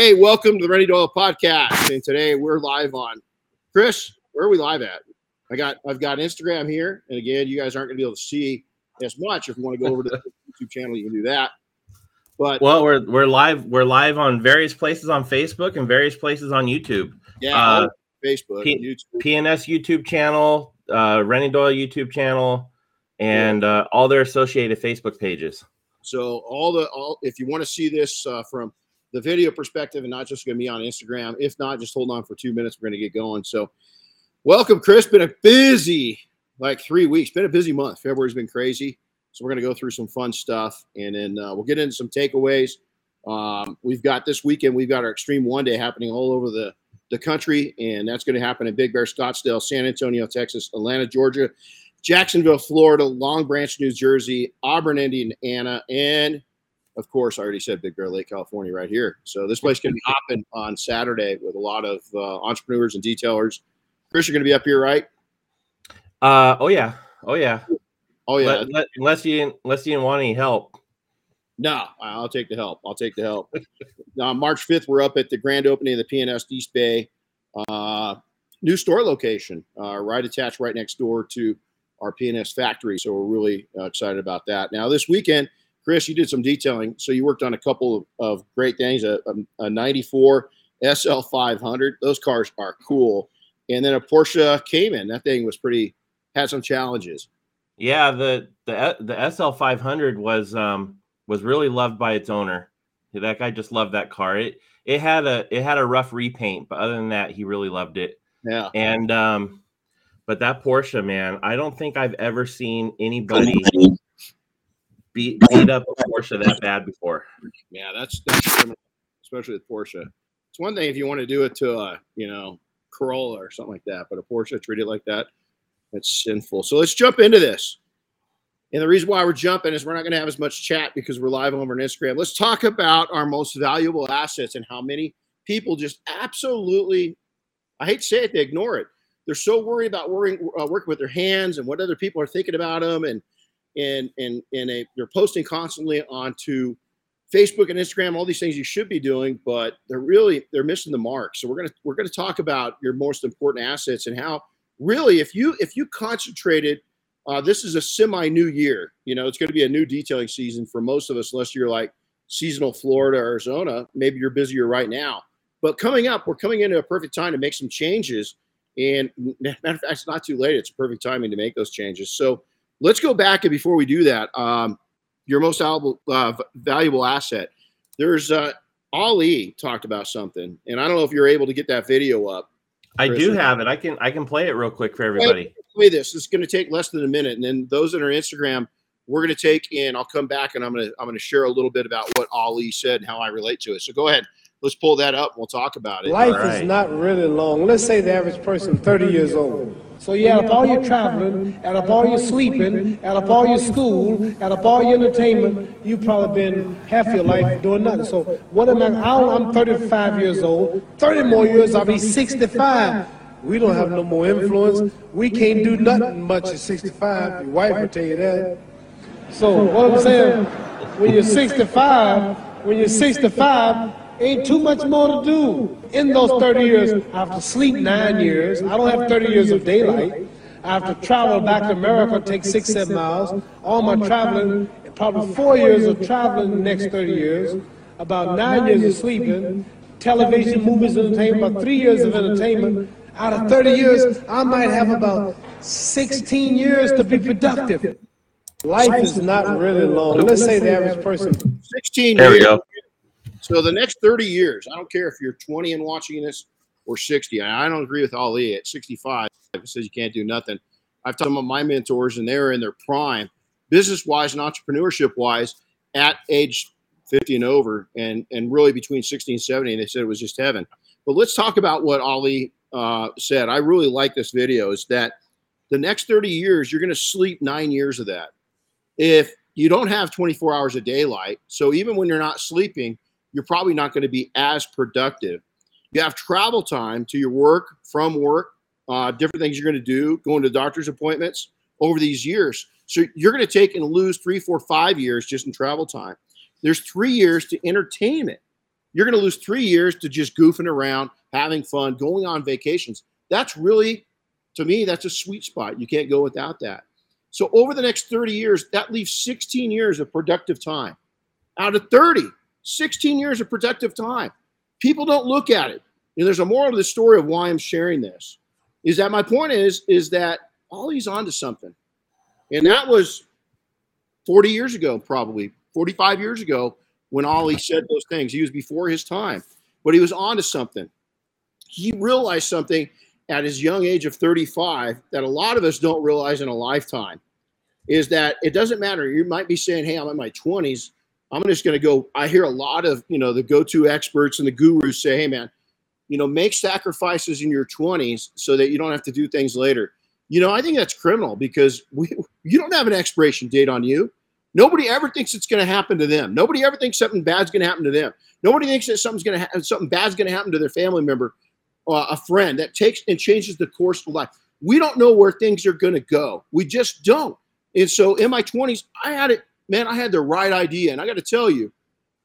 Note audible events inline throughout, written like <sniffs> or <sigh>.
Hey, welcome to the Renny Doyle podcast. And today we're live on Chris. Where are we live at? I got I've got Instagram here, and again, you guys aren't going to be able to see as much. If you want to go over to the <laughs> YouTube channel, you can do that. But well, we're we're live we're live on various places on Facebook and various places on YouTube. Yeah, uh, Facebook, P- YouTube. PNS YouTube channel, uh, Renny Doyle YouTube channel, and uh, all their associated Facebook pages. So all the all if you want to see this uh, from the video perspective and not just going to be on Instagram. If not, just hold on for two minutes. We're going to get going. So, welcome, Chris. Been a busy like three weeks. Been a busy month. February's been crazy. So we're going to go through some fun stuff, and then uh, we'll get into some takeaways. Um, we've got this weekend. We've got our Extreme One Day happening all over the the country, and that's going to happen in Big Bear, Scottsdale, San Antonio, Texas, Atlanta, Georgia, Jacksonville, Florida, Long Branch, New Jersey, Auburn, Indiana, and of course, I already said Big Bear Lake, California, right here. So this place can be hopping on Saturday with a lot of uh, entrepreneurs and detailers. Chris, you're going to be up here, right? Uh oh yeah, oh yeah, oh yeah. Let, let, unless you unless you didn't want any help. No, I'll take the help. I'll take the help. now, <laughs> March 5th, we're up at the grand opening of the PNS East Bay uh, new store location, uh, right attached right next door to our PNS factory. So we're really uh, excited about that. Now, this weekend, Chris, you did some detailing. So you worked on a couple of, of great things a, a, a 94 SL 500. Those cars are cool. And then a Porsche Cayman. That thing was pretty, had some challenges. Yeah, the the the SL 500 was um was really loved by its owner. That guy just loved that car. It it had a it had a rough repaint, but other than that, he really loved it. Yeah. And um, but that Porsche, man, I don't think I've ever seen anybody beat beat up a Porsche that bad before. Yeah, that's that's especially with Porsche. It's one thing if you want to do it to a you know Corolla or something like that, but a Porsche treated like that, it's sinful. So let's jump into this. And the reason why we're jumping is we're not going to have as much chat because we're live over on Instagram. Let's talk about our most valuable assets and how many people just absolutely, I hate to say it, they ignore it. They're so worried about worrying, uh, working with their hands and what other people are thinking about them and and and and a, they're posting constantly onto Facebook and Instagram, all these things you should be doing, but they're really they're missing the mark. So we're gonna we're gonna talk about your most important assets and how really if you if you concentrated, uh, this is a semi new year. You know, it's to be a new detailing season for most of us, unless you're like seasonal Florida, Arizona. Maybe you're busier right now, but coming up, we're coming into a perfect time to make some changes. And <laughs> matter of fact, it's not too late. It's a perfect timing to make those changes. So Let's go back and before we do that, um, your most valuable, uh, valuable asset. There's uh, Ali talked about something, and I don't know if you're able to get that video up. I do have it. I can I can play it real quick for everybody. Play this. It's going to take less than a minute, and then those that are Instagram, we're going to take in. I'll come back and I'm going to I'm going to share a little bit about what Ali said and how I relate to it. So go ahead. Let's pull that up. and We'll talk about it. Life right. is not really long. Let's say the average person 30 years old. So you add up all your traveling, add up all your sleeping, add up all your school, add up all your entertainment, you've probably been half your life doing nothing. So what am I? I'm 35 years old. 30 more years, I'll be 65. We don't have no more influence. We can't do nothing much at 65. Your wife will tell you that. So what I'm saying, when you're 65, when you're 65, Ain't too much more to do. In those 30 years, I have to sleep nine years. I don't have 30 years of daylight. I have to travel back to America, take six, seven miles. All my traveling, probably four years of traveling the next 30 years, about nine years of sleeping, television, movies, entertainment, about three years of entertainment. Out of 30 years, I might have about 16 years to be productive. Life is not really long. Let's say the average person. 16 there we go. So the next 30 years, I don't care if you're 20 and watching this or 60. I don't agree with Ali at 65. He says you can't do nothing. I've talked about my mentors, and they're in their prime, business wise and entrepreneurship wise, at age 50 and over, and and really between 60 and 70. And they said it was just heaven. But let's talk about what Ali uh, said. I really like this video. Is that the next 30 years you're going to sleep nine years of that. If you don't have 24 hours of daylight, so even when you're not sleeping, you're probably not going to be as productive. You have travel time to your work, from work, uh, different things you're going to do, going to doctor's appointments over these years. So you're going to take and lose three, four, five years just in travel time. There's three years to entertainment. You're going to lose three years to just goofing around, having fun, going on vacations. That's really, to me, that's a sweet spot. You can't go without that. So over the next 30 years, that leaves 16 years of productive time. Out of 30, 16 years of productive time. People don't look at it. You know, there's a moral to the story of why I'm sharing this. Is that my point is is that Ali's onto something, and that was 40 years ago, probably 45 years ago, when Ali said those things. He was before his time, but he was onto something. He realized something at his young age of 35 that a lot of us don't realize in a lifetime is that it doesn't matter. You might be saying, Hey, I'm in my 20s. I'm just going to go. I hear a lot of, you know, the go to experts and the gurus say, Hey, man, you know, make sacrifices in your 20s so that you don't have to do things later. You know, I think that's criminal because we, you don't have an expiration date on you. Nobody ever thinks it's going to happen to them. Nobody ever thinks something bad's going to happen to them. Nobody thinks that something's going to ha- something bad's going to happen to their family member uh, a friend that takes and changes the course of life. We don't know where things are going to go. We just don't. And so in my 20s, I had it, man, I had the right idea. And I got to tell you,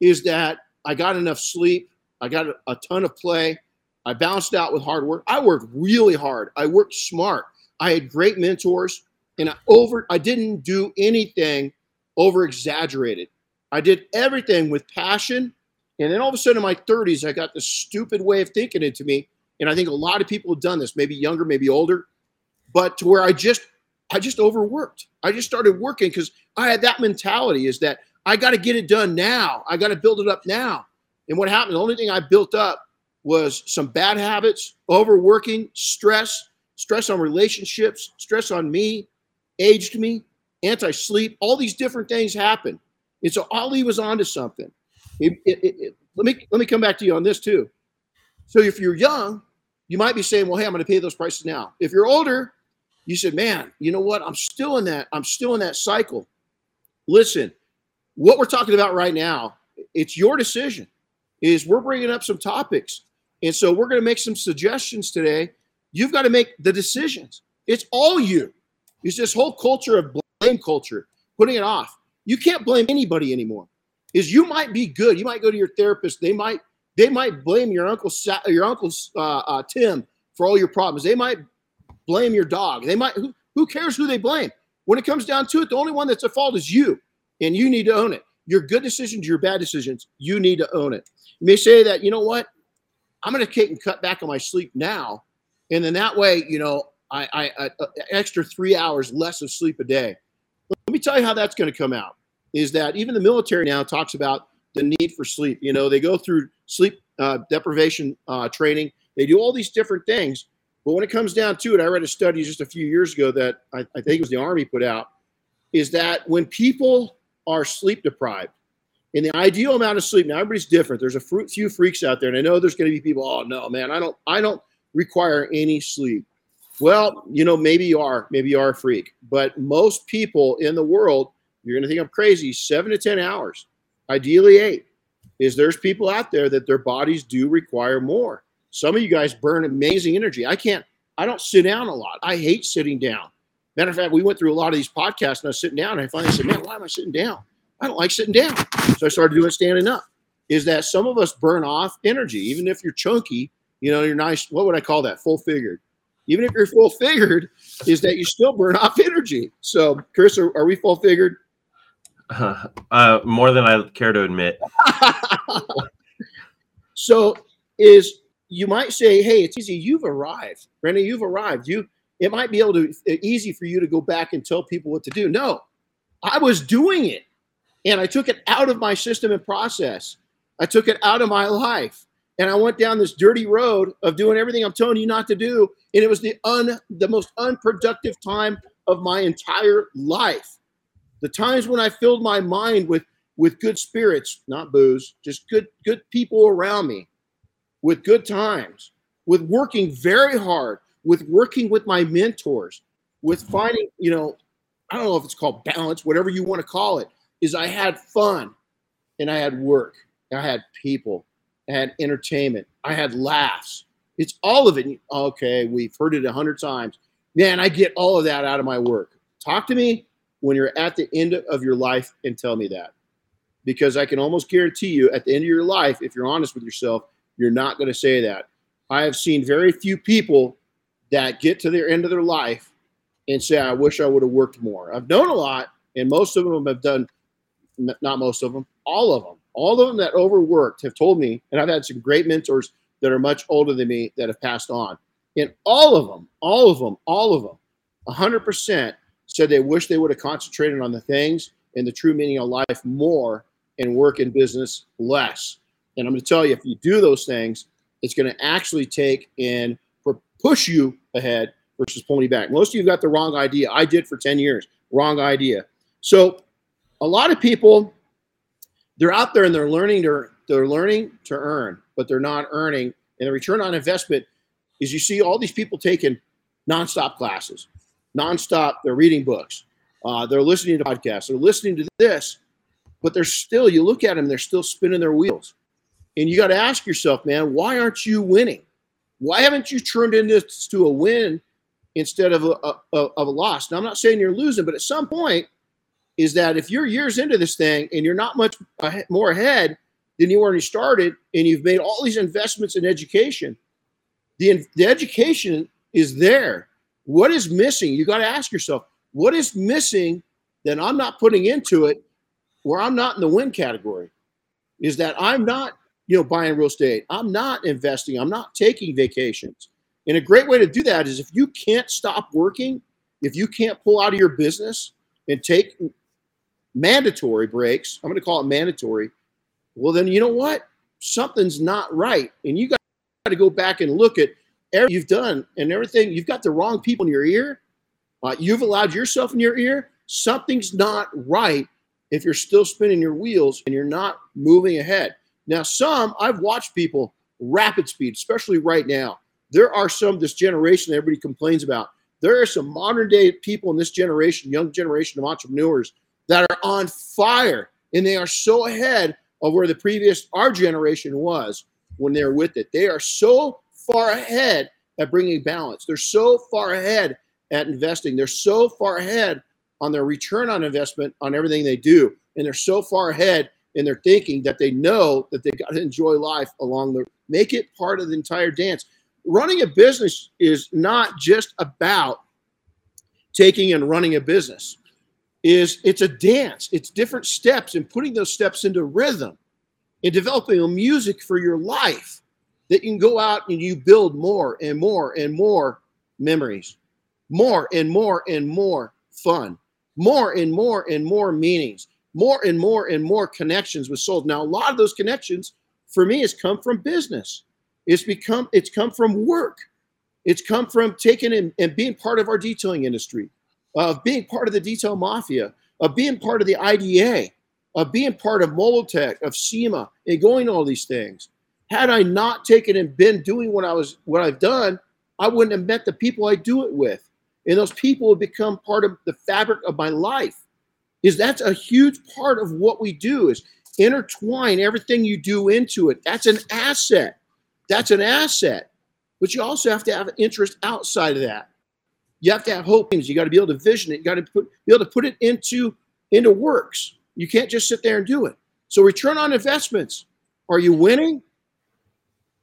is that I got enough sleep. I got a ton of play. I bounced out with hard work. I worked really hard. I worked smart. I had great mentors. And I over I didn't do anything over exaggerated. I did everything with passion. And then all of a sudden in my 30s, I got this stupid way of thinking into me and I think a lot of people have done this, maybe younger, maybe older, but to where I just I just overworked. I just started working because I had that mentality is that I got to get it done now. I got to build it up now. And what happened? The only thing I built up was some bad habits, overworking, stress, stress on relationships, stress on me, aged me, anti-sleep. All these different things happened. And so Ali was onto something. It, it, it, let me let me come back to you on this too. So if you're young, you might be saying, well, hey, I'm going to pay those prices now. If you're older, you said, man, you know what? I'm still in that. I'm still in that cycle. Listen, what we're talking about right now, it's your decision. Is we're bringing up some topics, and so we're going to make some suggestions today. You've got to make the decisions. It's all you. It's this whole culture of blame culture, putting it off. You can't blame anybody anymore. Is you might be good. You might go to your therapist. They might they might blame your uncle, your uncle uh, uh, Tim for all your problems. They might blame your dog. They might. Who, who cares who they blame? When it comes down to it, the only one that's at fault is you, and you need to own it. Your good decisions, your bad decisions, you need to own it. You may say that you know what, I'm going to take and cut back on my sleep now, and then that way, you know, I, I, I uh, extra three hours less of sleep a day. Let me tell you how that's going to come out. Is that even the military now talks about the need for sleep. You know, they go through sleep uh, deprivation uh, training. They do all these different things. But when it comes down to it, I read a study just a few years ago that I, I think it was the Army put out, is that when people are sleep deprived, in the ideal amount of sleep, now everybody's different. There's a few freaks out there, and I know there's going to be people. Oh no, man, I don't, I don't require any sleep. Well, you know, maybe you are, maybe you are a freak, but most people in the world, you're going to think I'm crazy. Seven to ten hours ideally eight, is there's people out there that their bodies do require more. Some of you guys burn amazing energy. I can't, I don't sit down a lot. I hate sitting down. Matter of fact, we went through a lot of these podcasts and I was sitting down and I finally said, man, why am I sitting down? I don't like sitting down. So I started doing standing up. Is that some of us burn off energy, even if you're chunky, you know, you're nice. What would I call that? Full figured. Even if you're full figured, is that you still burn <laughs> off energy. So, Chris, are, are we full figured? <laughs> Uh, more than I care to admit. <laughs> so is you might say, "Hey, it's easy. You've arrived, Brenda. You've arrived. You. It might be able to easy for you to go back and tell people what to do. No, I was doing it, and I took it out of my system and process. I took it out of my life, and I went down this dirty road of doing everything I'm telling you not to do, and it was the un the most unproductive time of my entire life. The times when I filled my mind with with good spirits, not booze, just good good people around me, with good times, with working very hard, with working with my mentors, with mm-hmm. finding, you know, I don't know if it's called balance, whatever you want to call it, is I had fun and I had work. I had people, I had entertainment, I had laughs. It's all of it. Okay, we've heard it a hundred times. Man, I get all of that out of my work. Talk to me when you're at the end of your life and tell me that. because I can almost guarantee you at the end of your life, if you're honest with yourself, you're not going to say that. I have seen very few people that get to their end of their life and say, I wish I would have worked more. I've known a lot, and most of them have done, not most of them, all of them, all of them that overworked have told me, and I've had some great mentors that are much older than me that have passed on. And all of them, all of them, all of them, 100% said they wish they would have concentrated on the things and the true meaning of life more and work in business less. And I'm going to tell you, if you do those things, it's going to actually take and push you ahead versus pulling you back. Most of you got the wrong idea. I did for 10 years. Wrong idea. So a lot of people, they're out there and they're learning to they're learning to earn, but they're not earning. And the return on investment is you see all these people taking nonstop classes, nonstop. They're reading books, uh, they're listening to podcasts, they're listening to this, but they're still. You look at them, they're still spinning their wheels, and you got to ask yourself, man, why aren't you winning? Why haven't you turned in this to a win instead of a, a, of a loss? Now, I'm not saying you're losing, but at some point, is that if you're years into this thing and you're not much more ahead than you were when you started, and you've made all these investments in education, the, the education is there. What is missing? You got to ask yourself, what is missing that I'm not putting into it where I'm not in the win category? Is that I'm not you know, buying real estate. I'm not investing. I'm not taking vacations. And a great way to do that is if you can't stop working, if you can't pull out of your business and take mandatory breaks, I'm going to call it mandatory. Well, then you know what? Something's not right. And you got to go back and look at everything you've done and everything. You've got the wrong people in your ear. Uh, you've allowed yourself in your ear. Something's not right if you're still spinning your wheels and you're not moving ahead. Now, some I've watched people rapid speed, especially right now. There are some this generation that everybody complains about. There are some modern day people in this generation, young generation of entrepreneurs, that are on fire and they are so ahead of where the previous our generation was when they were with it. They are so far ahead at bringing balance. They're so far ahead at investing. They're so far ahead on their return on investment on everything they do. And they're so far ahead in their thinking that they know that they got to enjoy life along the make it part of the entire dance. Running a business is not just about taking and running a business. Is it's a dance. It's different steps and putting those steps into rhythm and developing a music for your life that you can go out and you build more and more and more memories, more and more and more fun, more and more and more meanings more and more and more connections with souls. Now, a lot of those connections for me has come from business. It's become it's come from work. It's come from taking in and being part of our detailing industry, of being part of the detail mafia, of being part of the IDA, of being part of Molotech, of SEMA, and going all these things. Had I not taken and been doing what I was what I've done, I wouldn't have met the people I do it with. And those people have become part of the fabric of my life is that's a huge part of what we do is intertwine everything you do into it. That's an asset. That's an asset. But you also have to have an interest outside of that. You have to have hope. You got to be able to vision it. You got to put, be able to put it into into works. You can't just sit there and do it. So return on investments. Are you winning?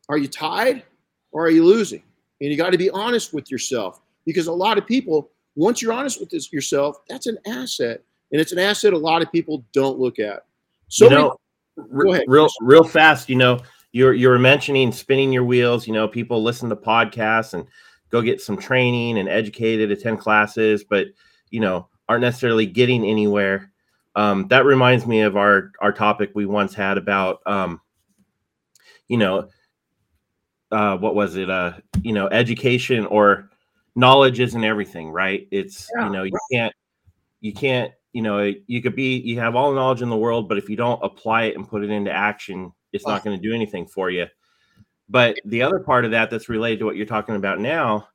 Are you tied? Or are you losing? And you got to be honest with yourself because a lot of people, once you're honest with this, yourself, that's an asset and it's an asset a lot of people don't look at. So, you know, ahead, real real fast, you know, you're you're mentioning spinning your wheels. You know, people listen to podcasts and go get some training and educated, attend classes, but you know, aren't necessarily getting anywhere. Um, that reminds me of our our topic we once had about, um, you know, uh, what was it? Uh, you know, education or knowledge isn't everything, right? It's yeah, you know, you can't you can't you know you could be you have all the knowledge in the world but if you don't apply it and put it into action it's not going to do anything for you. But the other part of that that's related to what you're talking about now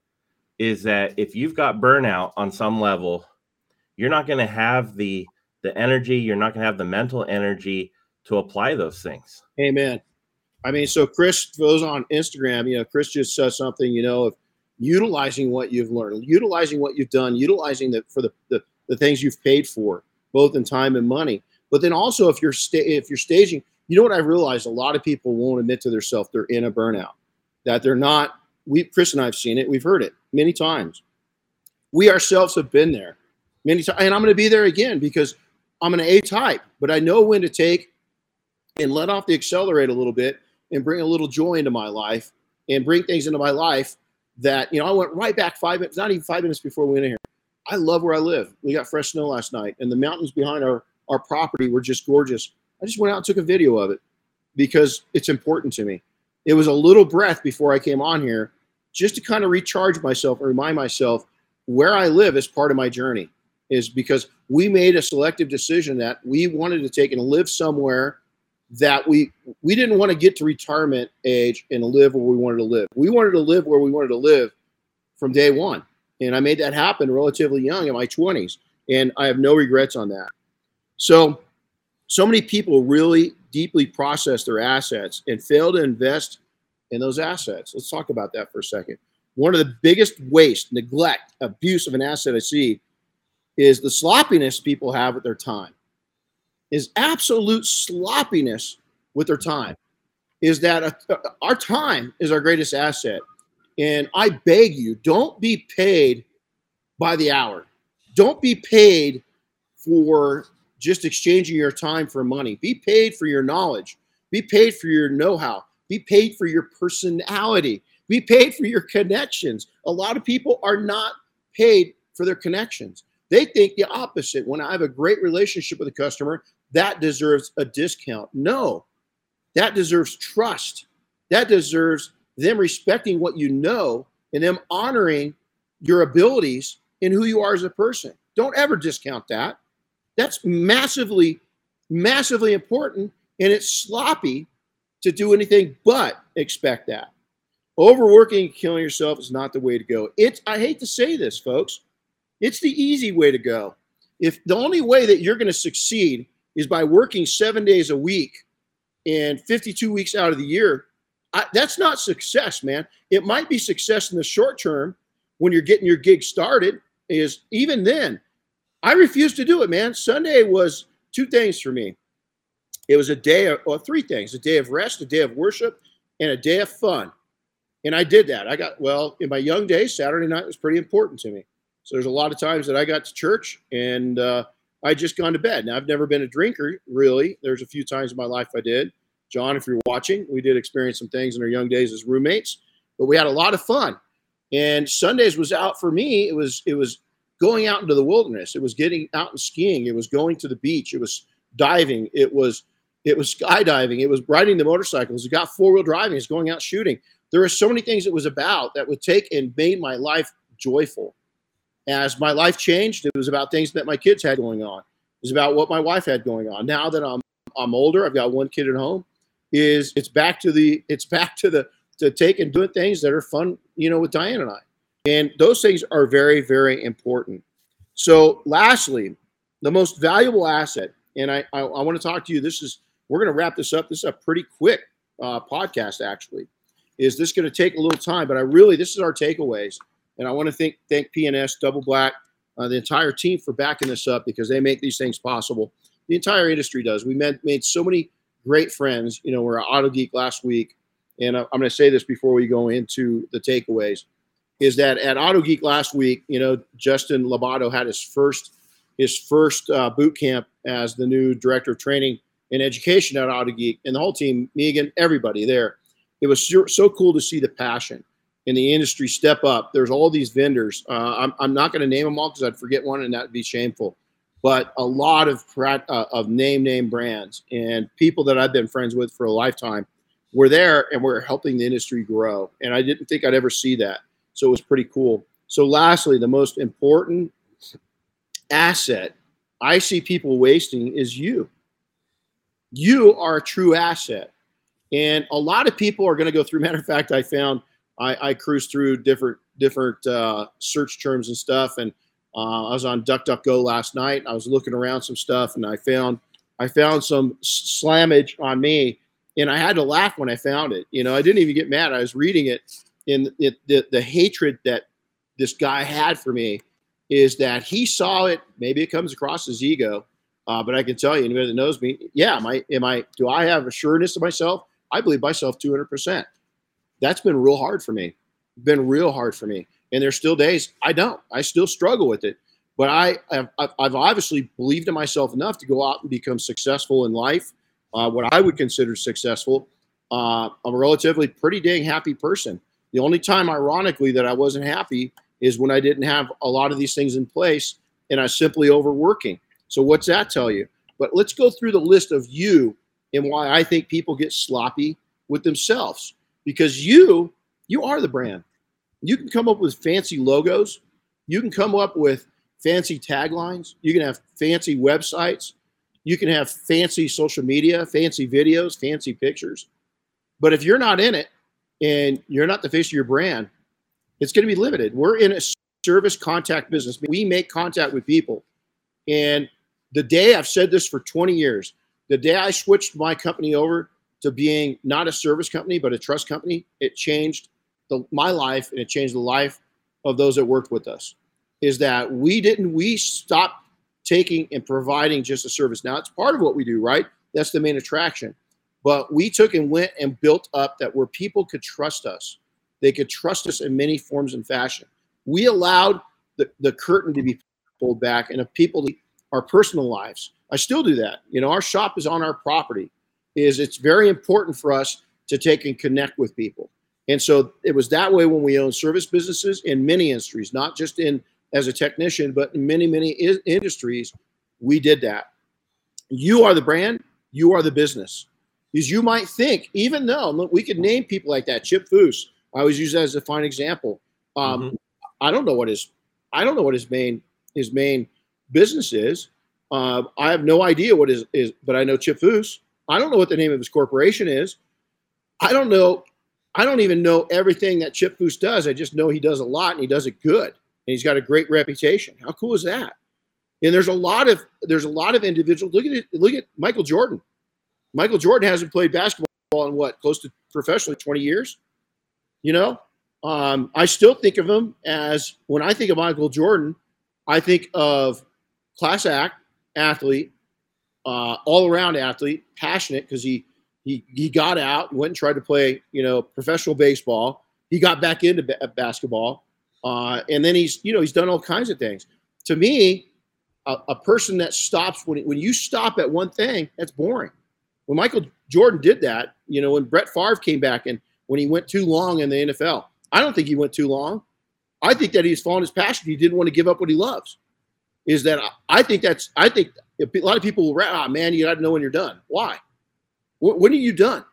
is that if you've got burnout on some level you're not going to have the the energy you're not going to have the mental energy to apply those things. Amen. I mean so chris goes on instagram you know chris just says something you know of utilizing what you've learned utilizing what you've done utilizing that for the, the the things you've paid for, both in time and money. But then also, if you're sta- if you're staging, you know what I realized? A lot of people won't admit to themselves they're in a burnout, that they're not. We Chris and I have seen it. We've heard it many times. We ourselves have been there many times, and I'm going to be there again because I'm an A type. But I know when to take and let off the accelerator a little bit and bring a little joy into my life and bring things into my life that you know I went right back five minutes, not even five minutes before we went in here. I love where I live. We got fresh snow last night, and the mountains behind our our property were just gorgeous. I just went out and took a video of it because it's important to me. It was a little breath before I came on here, just to kind of recharge myself and remind myself where I live is part of my journey. Is because we made a selective decision that we wanted to take and live somewhere that we we didn't want to get to retirement age and live where we wanted to live. We wanted to live where we wanted to live from day one. And I made that happen relatively young in my 20s. And I have no regrets on that. So, so many people really deeply process their assets and fail to invest in those assets. Let's talk about that for a second. One of the biggest waste, neglect, abuse of an asset I see is the sloppiness people have with their time. Is absolute sloppiness with their time. Is that a, our time is our greatest asset. And I beg you, don't be paid by the hour. Don't be paid for just exchanging your time for money. Be paid for your knowledge. Be paid for your know how. Be paid for your personality. Be paid for your connections. A lot of people are not paid for their connections. They think the opposite. When I have a great relationship with a customer, that deserves a discount. No, that deserves trust. That deserves them respecting what you know and them honoring your abilities and who you are as a person. Don't ever discount that. That's massively, massively important. And it's sloppy to do anything but expect that. Overworking and killing yourself is not the way to go. It's I hate to say this, folks. It's the easy way to go. If the only way that you're going to succeed is by working seven days a week and 52 weeks out of the year, I, that's not success, man. It might be success in the short term when you're getting your gig started. Is even then, I refuse to do it, man. Sunday was two things for me. It was a day of, or three things: a day of rest, a day of worship, and a day of fun. And I did that. I got well in my young days. Saturday night was pretty important to me. So there's a lot of times that I got to church and uh, I just gone to bed. Now I've never been a drinker really. There's a few times in my life I did. John, if you're watching, we did experience some things in our young days as roommates, but we had a lot of fun. And Sundays was out for me. It was it was going out into the wilderness. It was getting out and skiing. It was going to the beach. It was diving. It was it was skydiving. It was riding the motorcycles. It got four wheel driving. It's going out shooting. There were so many things it was about that would take and made my life joyful. As my life changed, it was about things that my kids had going on. It was about what my wife had going on. Now that I'm I'm older, I've got one kid at home. Is it's back to the it's back to the to take and doing things that are fun, you know, with Diane and I. And those things are very, very important. So, lastly, the most valuable asset, and I, I, I want to talk to you. This is, we're going to wrap this up. This is a pretty quick uh, podcast, actually. Is this going to take a little time? But I really, this is our takeaways. And I want to thank, thank PNS, Double Black, uh, the entire team for backing this up because they make these things possible. The entire industry does. We met, made so many great friends. You know, we're at Auto Geek last week. And I'm going to say this before we go into the takeaways is that at Auto Geek last week, you know, Justin Labato had his first his first uh, boot camp as the new director of training and education at Auto Geek, and the whole team, Megan, everybody there. It was so, so cool to see the passion in the industry step up. There's all these vendors. Uh, I'm, I'm not going to name them all because I'd forget one, and that'd be shameful. But a lot of uh, of name name brands and people that I've been friends with for a lifetime were there, and we're helping the industry grow. And I didn't think I'd ever see that. So it was pretty cool. So, lastly, the most important asset I see people wasting is you. You are a true asset. And a lot of people are going to go through. <laughs> Matter of fact, I found I, I cruised through different different uh, search terms and stuff, and uh, I was on DuckDuckGo last night. I was looking around some stuff, and I found I found some slammage on me, and I had to laugh when I found it. You know, I didn't even get mad. I was reading it, and the, the, the hatred that this guy had for me is that he saw it. Maybe it comes across as ego, Uh, but I can tell you, anybody that knows me, yeah, am I, am I, do I have assuredness of myself? I believe myself 200%. That's been real hard for me. Been real hard for me. And there's still days I don't. I still struggle with it. But I, have, I've obviously believed in myself enough to go out and become successful in life, uh, what I would consider successful. Uh, I'm a relatively pretty dang happy person. The only time, ironically, that I wasn't happy is when I didn't have a lot of these things in place and I was simply overworking. So, what's that tell you? But let's go through the list of you and why I think people get sloppy with themselves because you, you are the brand. You can come up with fancy logos, you can come up with fancy taglines, you can have fancy websites, you can have fancy social media, fancy videos, fancy pictures. But if you're not in it and you're not the face of your brand, it's going to be limited. We're in a service contact business. We make contact with people. And the day I've said this for 20 years, the day I switched my company over to being not a service company, but a trust company, it changed the, my life and it changed the life of those that worked with us. Is that we didn't, we stopped taking and providing just a service. Now it's part of what we do, right? That's the main attraction. But we took and went and built up that where people could trust us. They could trust us in many forms and fashion. We allowed the, the curtain to be pulled back and of people our personal lives. I still do that. You know, our shop is on our property. Is it's very important for us to take and connect with people. And so it was that way when we owned service businesses in many industries, not just in as a technician, but in many, many I- industries, we did that. You are the brand, you are the business. Because you might think, even though look, we could name people like that, Chip Foose, I always use that as a fine example. Um, mm-hmm. I don't know what his, I don't know what his main, his main business is. Uh, I have no idea what is is, but I know Chip Foose. I don't know what the name of his corporation is. I don't know. I don't even know everything that Chip Foose does. I just know he does a lot and he does it good, and he's got a great reputation. How cool is that? And there's a lot of there's a lot of individuals. Look at it. Look at Michael Jordan. Michael Jordan hasn't played basketball in what close to professionally 20 years. You know, um, I still think of him as when I think of Michael Jordan, I think of class act athlete, uh, all around athlete, passionate because he he he got out, went and tried to play you know professional baseball. He got back into b- basketball, uh, and then he's you know he's done all kinds of things. To me, a, a person that stops when when you stop at one thing, that's boring. When Michael Jordan did that, you know, when Brett Favre came back and when he went too long in the NFL, I don't think he went too long. I think that he's following his passion. He didn't want to give up what he loves is that I think that's I think a lot of people will ah man you got to know when you're done. Why? When are you done?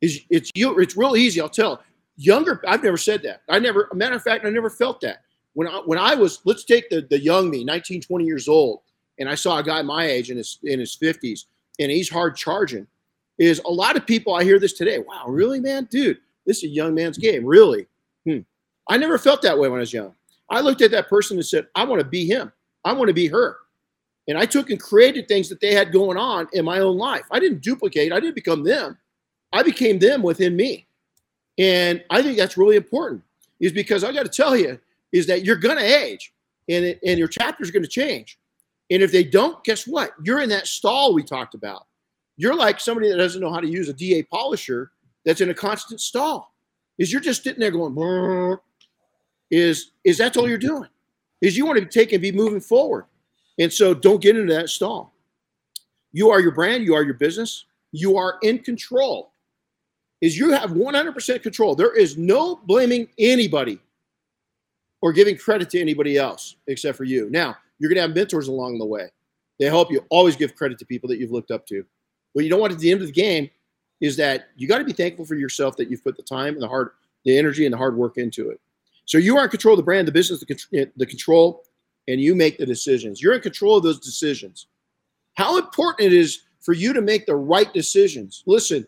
Is it's you? It's real easy. I'll tell. Younger, I've never said that. I never. Matter of fact, I never felt that. When I, when I was, let's take the the young me, 19, 20 years old, and I saw a guy my age in his in his 50s, and he's hard charging. Is a lot of people I hear this today. Wow, really, man, dude, this is a young man's game. Really? Hmm. I never felt that way when I was young. I looked at that person and said, I want to be him. I want to be her. And I took and created things that they had going on in my own life. I didn't duplicate, I didn't become them. I became them within me. And I think that's really important, is because I got to tell you, is that you're going to age and, it, and your chapters are going to change. And if they don't, guess what? You're in that stall we talked about. You're like somebody that doesn't know how to use a DA polisher that's in a constant stall. Is you're just sitting there going, is is that's all you're doing? is you want to take and be moving forward. And so don't get into that stall. You are your brand, you are your business, you are in control. Is you have 100% control. There is no blaming anybody or giving credit to anybody else except for you. Now, you're going to have mentors along the way. They help you always give credit to people that you've looked up to. What you don't want at the end of the game is that you got to be thankful for yourself that you've put the time and the hard, the energy and the hard work into it. So you are in control of the brand, the business, the, the control, and you make the decisions. You're in control of those decisions. How important it is for you to make the right decisions. Listen,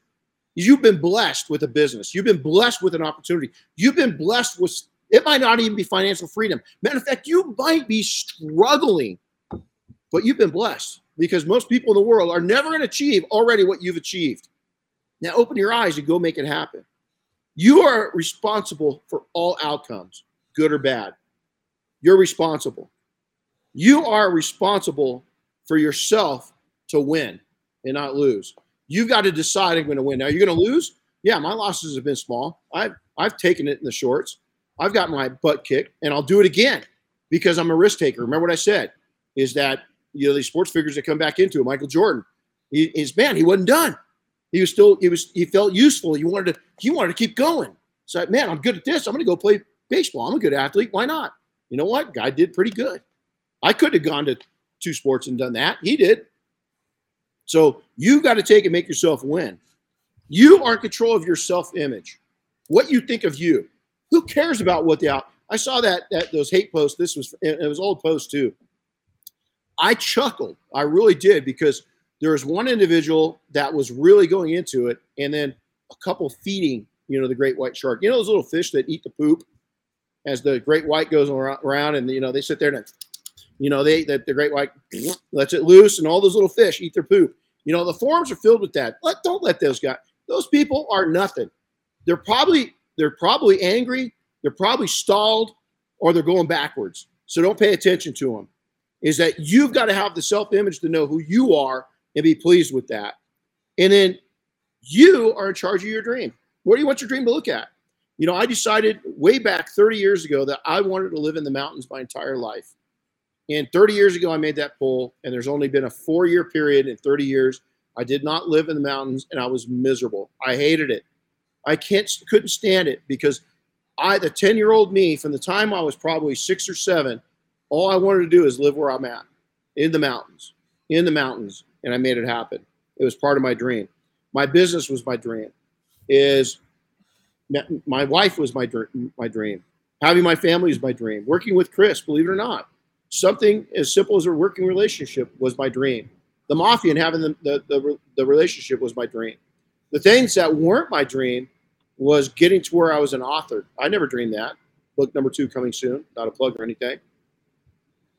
you've been blessed with a business. You've been blessed with an opportunity. You've been blessed with it might not even be financial freedom. Matter of fact, you might be struggling, but you've been blessed because most people in the world are never going to achieve already what you've achieved. Now open your eyes and go make it happen. You are responsible for all outcomes, good or bad. You're responsible. You are responsible for yourself to win and not lose. You've got to decide I'm going to win. Now you're going to lose. Yeah, my losses have been small. I've I've taken it in the shorts. I've got my butt kicked, and I'll do it again because I'm a risk taker. Remember what I said? Is that you know these sports figures that come back into it? Michael Jordan, he, his man, he wasn't done. He was still he was he felt useful. He wanted to he wanted to keep going. So man, I'm good at this. I'm going to go play baseball. I'm a good athlete. Why not? You know what? Guy did pretty good. I could have gone to two sports and done that. He did. So you've got to take and make yourself win. You are in control of your self image, what you think of you. Who cares about what the out? I saw that that those hate posts. This was it was old post too. I chuckled. I really did because there was one individual that was really going into it, and then a couple feeding, you know, the great white shark. You know those little fish that eat the poop as the great white goes around, and you know they sit there and, you know, they that the great white <sniffs> lets it loose, and all those little fish eat their poop. You know the forums are filled with that. Let don't let those guys. Those people are nothing. They're probably they're probably angry. They're probably stalled, or they're going backwards. So don't pay attention to them. Is that you've got to have the self image to know who you are and be pleased with that. And then you are in charge of your dream. What do you want your dream to look at? You know, I decided way back 30 years ago that I wanted to live in the mountains my entire life. And 30 years ago, I made that poll, and there's only been a four year period in 30 years. I did not live in the mountains, and I was miserable. I hated it. I can't, couldn't stand it because I, the 10 year old me, from the time I was probably six or seven, all I wanted to do is live where I'm at in the mountains, in the mountains. And I made it happen. It was part of my dream. My business was my dream. Is my wife was my my dream. Having my family is my dream. Working with Chris, believe it or not, something as simple as a working relationship was my dream. The mafia and having the, the, the, the relationship was my dream. The things that weren't my dream was getting to where I was an author. I never dreamed that. Book number two coming soon, not a plug or anything.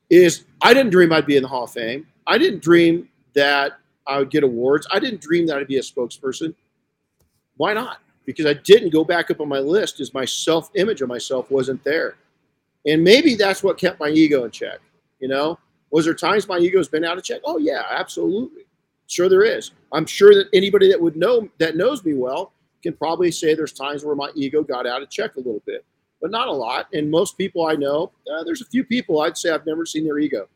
Is I didn't dream I'd be in the Hall of Fame. I didn't dream that I would get awards. I didn't dream that I'd be a spokesperson. Why not? because I didn't go back up on my list as my self image of myself wasn't there. And maybe that's what kept my ego in check. You know, was there times my ego's been out of check? Oh yeah, absolutely. Sure there is. I'm sure that anybody that would know that knows me well can probably say there's times where my ego got out of check a little bit, but not a lot. And most people I know, uh, there's a few people I'd say I've never seen their ego.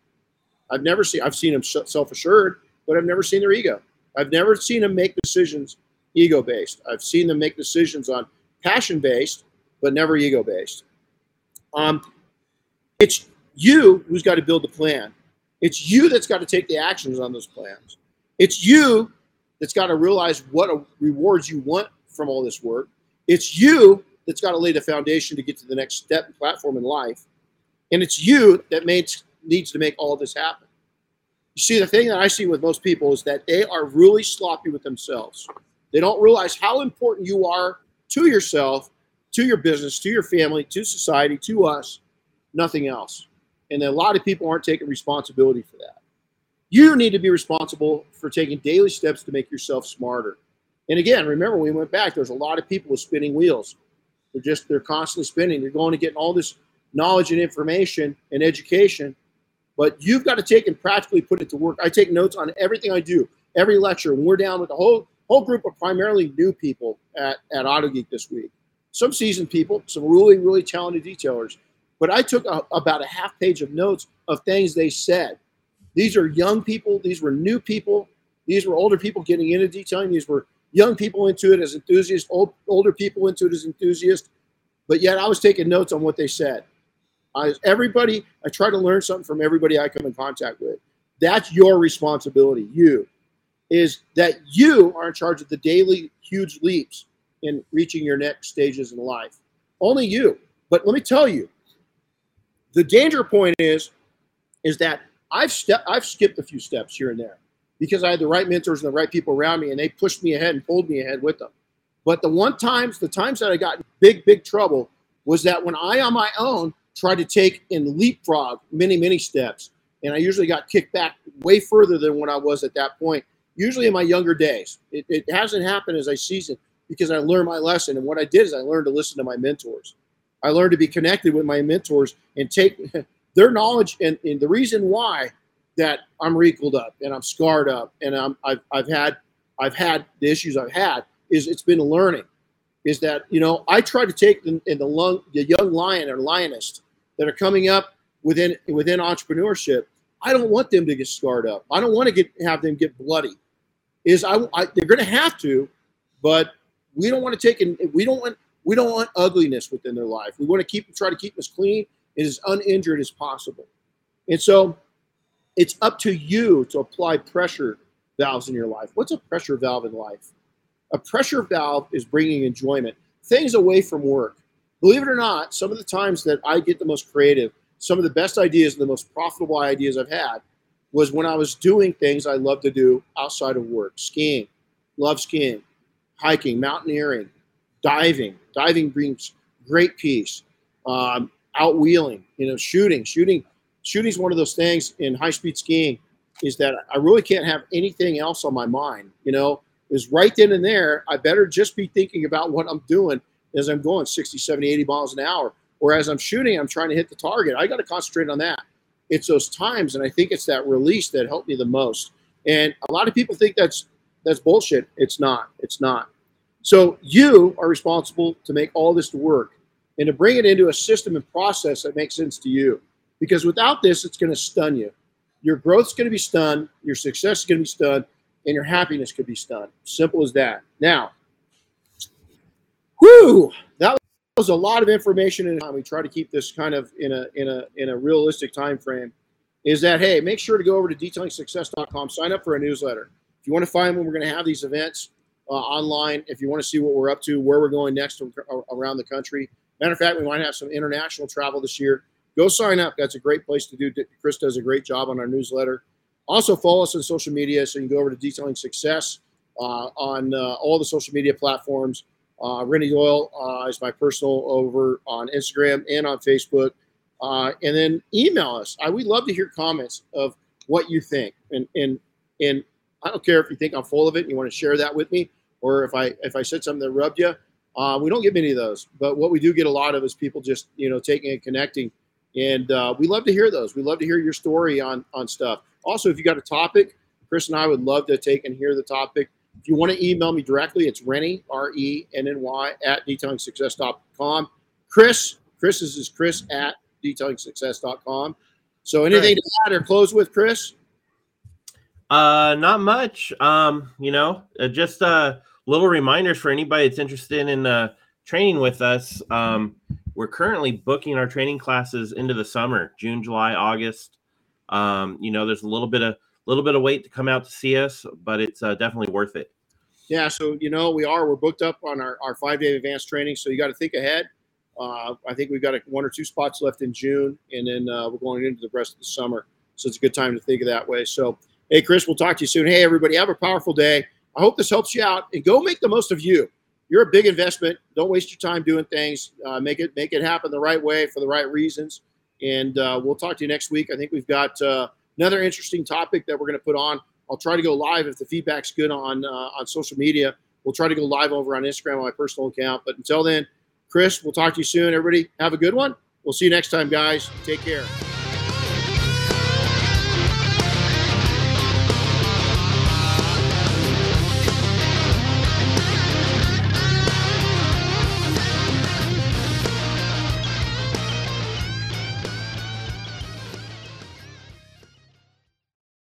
I've never seen. I've seen them self-assured, but I've never seen their ego. I've never seen them make decisions ego based. I've seen them make decisions on passion based, but never ego based. Um, it's you who's got to build the plan. It's you that's got to take the actions on those plans. It's you that's got to realize what rewards you want from all this work. It's you that's got to lay the foundation to get to the next step and platform in life. And it's you that makes, needs to make all this happen. You see, the thing that I see with most people is that they are really sloppy with themselves. They don't realize how important you are to yourself, to your business, to your family, to society, to us, nothing else. And a lot of people aren't taking responsibility for that. You need to be responsible for taking daily steps to make yourself smarter. And again, remember we went back, there's a lot of people with spinning wheels. They're just they're constantly spinning. They're going to get all this knowledge and information and education, but you've got to take and practically put it to work. I take notes on everything I do, every lecture. We're down with a whole whole group of primarily new people at, at AutoGeek this week. Some seasoned people, some really, really talented detailers. But I took a, about a half page of notes of things they said. These are young people. These were new people. These were older people getting into detailing. These were young people into it as enthusiasts, old, older people into it as enthusiasts. But yet I was taking notes on what they said. I, everybody, I try to learn something from everybody I come in contact with. That's your responsibility, you is that you are in charge of the daily huge leaps in reaching your next stages in life. Only you. But let me tell you, the danger point is, is that I've ste- I've skipped a few steps here and there because I had the right mentors and the right people around me, and they pushed me ahead and pulled me ahead with them. But the one times, the times that I got in big, big trouble was that when I on my own tried to take and leapfrog many, many steps, and I usually got kicked back way further than what I was at that point usually in my younger days. It, it hasn't happened as I seasoned because I learned my lesson. And what I did is I learned to listen to my mentors. I learned to be connected with my mentors and take <laughs> their knowledge. And, and the reason why that I'm wrinkled up and I'm scarred up and I'm I've, I've had I've had the issues I've had is it's been learning is that you know I try to take in, in the, lung, the young lion or lioness that are coming up within within entrepreneurship. I don't want them to get scarred up. I don't want to get have them get bloody. Is I, I they're going to have to, but we don't want to take and we don't want we don't want ugliness within their life. We want to keep try to keep them as clean and as uninjured as possible. And so it's up to you to apply pressure valves in your life. What's a pressure valve in life? A pressure valve is bringing enjoyment, things away from work. Believe it or not, some of the times that I get the most creative, some of the best ideas, and the most profitable ideas I've had was when I was doing things I love to do outside of work skiing, love skiing, hiking, mountaineering, diving. Diving brings great peace. Um, out wheeling, you know, shooting. Shooting shooting is one of those things in high speed skiing is that I really can't have anything else on my mind. You know, is right then and there, I better just be thinking about what I'm doing as I'm going 60, 70, 80 miles an hour. Or as I'm shooting, I'm trying to hit the target. I got to concentrate on that. It's those times, and I think it's that release that helped me the most. And a lot of people think that's that's bullshit. It's not. It's not. So you are responsible to make all this work and to bring it into a system and process that makes sense to you. Because without this, it's going to stun you. Your growth's going to be stunned, your success is going to be stunned, and your happiness could be stunned. Simple as that. Now, whoo, that was a lot of information and we try to keep this kind of in a in a in a realistic time frame. Is that hey, make sure to go over to detailingsuccess.com, sign up for a newsletter. If you want to find when we're going to have these events online, if you want to see what we're up to, where we're going next around the country. Matter of fact, we might have some international travel this year. Go sign up. That's a great place to do. Chris does a great job on our newsletter. Also, follow us on social media. So you can go over to Detailing Success uh, on uh, all the social media platforms. Uh, Renny Doyle uh, is my personal over on Instagram and on Facebook. Uh, and then email us. I would love to hear comments of what you think. And and and I don't care if you think I'm full of it and you want to share that with me, or if I if I said something that rubbed you. Uh, we don't get many of those, but what we do get a lot of is people just you know taking and connecting, and uh, we love to hear those. We love to hear your story on on stuff. Also, if you got a topic, Chris and I would love to take and hear the topic. If you want to email me directly, it's Renny R E N N Y at detailingsuccess.com. Chris, Chris is, is Chris at detailingsuccess.com. So anything right. to add or close with, Chris? Uh, not much. Um, you know, uh, just uh, little reminders for anybody that's interested in uh, training with us. Um, we're currently booking our training classes into the summer, June, July, August. Um, you know, there's a little bit of a little bit of wait to come out to see us, but it's uh, definitely worth it. Yeah, so you know we are we're booked up on our, our five day advanced training, so you got to think ahead. Uh, I think we've got a, one or two spots left in June, and then uh, we're going into the rest of the summer. So it's a good time to think of that way. So, hey, Chris, we'll talk to you soon. Hey, everybody, have a powerful day. I hope this helps you out, and go make the most of you. You're a big investment. Don't waste your time doing things. Uh, make it make it happen the right way for the right reasons. And uh, we'll talk to you next week. I think we've got uh, another interesting topic that we're going to put on. I'll try to go live if the feedback's good on uh, on social media. We'll try to go live over on Instagram on my personal account. But until then, Chris, we'll talk to you soon. Everybody, have a good one. We'll see you next time, guys. Take care.